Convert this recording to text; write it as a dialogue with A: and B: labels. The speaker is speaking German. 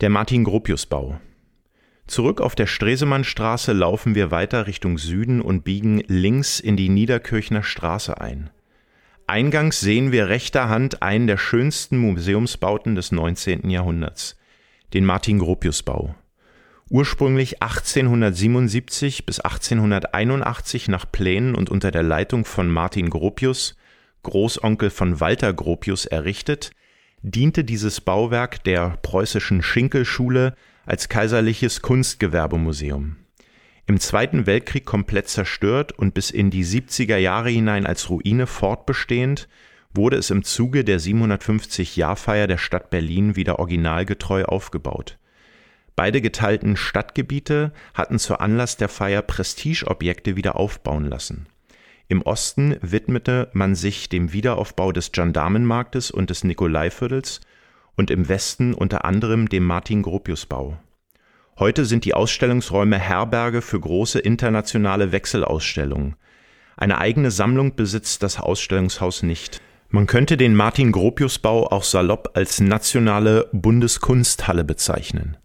A: Der Martin-Gropius-Bau. Zurück auf der Stresemannstraße laufen wir weiter Richtung Süden und biegen links in die Niederkirchner Straße ein. Eingangs sehen wir rechter Hand einen der schönsten Museumsbauten des 19. Jahrhunderts, den Martin-Gropius-Bau. Ursprünglich 1877 bis 1881 nach Plänen und unter der Leitung von Martin Gropius, Großonkel von Walter Gropius, errichtet, diente dieses Bauwerk der preußischen Schinkelschule als kaiserliches Kunstgewerbemuseum. Im Zweiten Weltkrieg komplett zerstört und bis in die 70er Jahre hinein als Ruine fortbestehend, wurde es im Zuge der 750-Jahrfeier der Stadt Berlin wieder originalgetreu aufgebaut. Beide geteilten Stadtgebiete hatten zur Anlass der Feier Prestigeobjekte wieder aufbauen lassen. Im Osten widmete man sich dem Wiederaufbau des Gendarmenmarktes und des Nikolaiviertels und im Westen unter anderem dem Martin-Gropius-Bau. Heute sind die Ausstellungsräume Herberge für große internationale Wechselausstellungen. Eine eigene Sammlung besitzt das Ausstellungshaus nicht. Man könnte den Martin-Gropius-Bau auch salopp als nationale Bundeskunsthalle bezeichnen